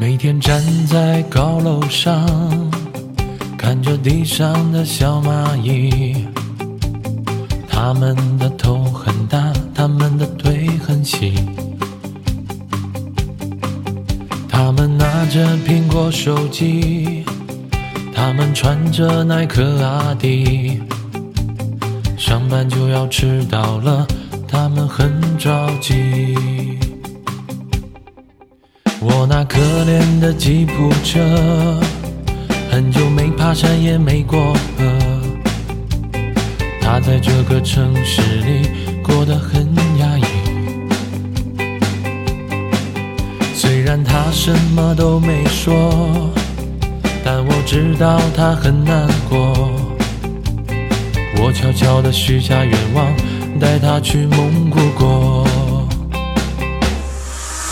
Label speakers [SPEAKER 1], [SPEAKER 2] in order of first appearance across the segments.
[SPEAKER 1] 每天站在高楼上，看着地上的小蚂蚁，它们的头很大，它们的腿很细，它们拿着苹果手机，它们穿着耐克阿迪，上班就要迟到了，它们很着急。我那可怜的吉普车，很久没爬山也没过河。他在这个城市里过得很压抑。虽然他什么都没说，但我知道他很难过。我悄悄地许下愿望，带他去蒙古。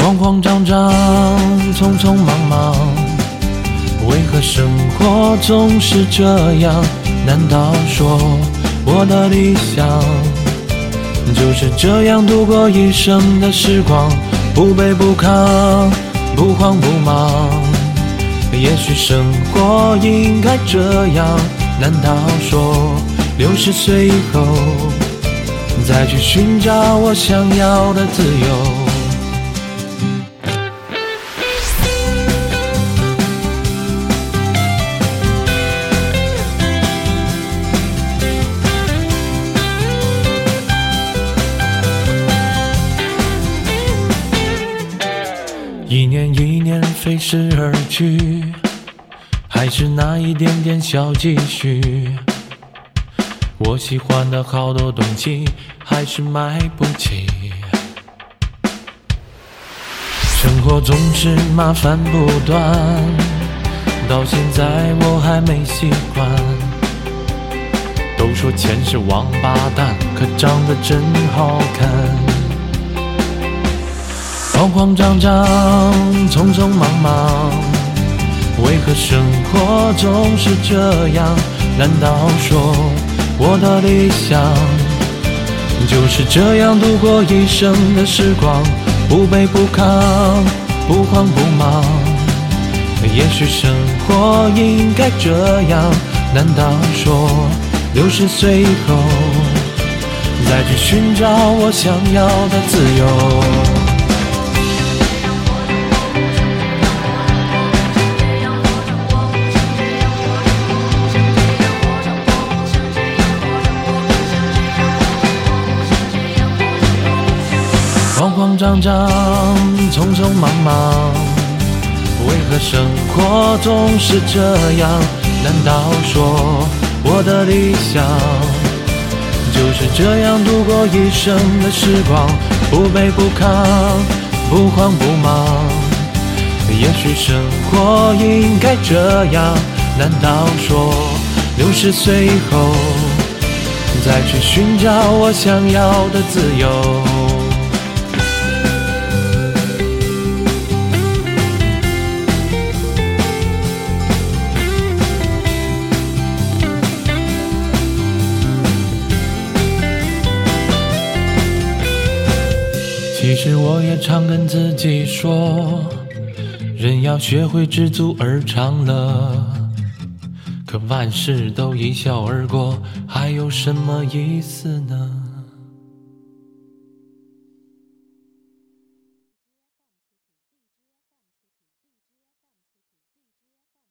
[SPEAKER 1] 慌慌张张，匆匆忙忙，为何生活总是这样？难道说我的理想就是这样度过一生的时光？不卑不亢，不慌不忙。也许生活应该这样。难道说六十岁以后再去寻找我想要的自由？一年飞逝而去，还是那一点点小积蓄。我喜欢的好多东西还是买不起。生活总是麻烦不断，到现在我还没习惯。都说钱是王八蛋，可长得真好看。慌慌张张，匆匆忙忙，为何生活总是这样？难道说我的理想就是这样度过一生的时光？不卑不亢，不慌不忙。也许生活应该这样。难道说六十岁以后再去寻找我想要的自由？张张，匆匆忙忙，为何生活总是这样？难道说我的理想就是这样度过一生的时光？不卑不亢，不慌不忙。也许生活应该这样。难道说六十岁以后再去寻找我想要的自由？其实我也常跟自己说，人要学会知足而常乐。可万事都一笑而过，还有什么意思呢？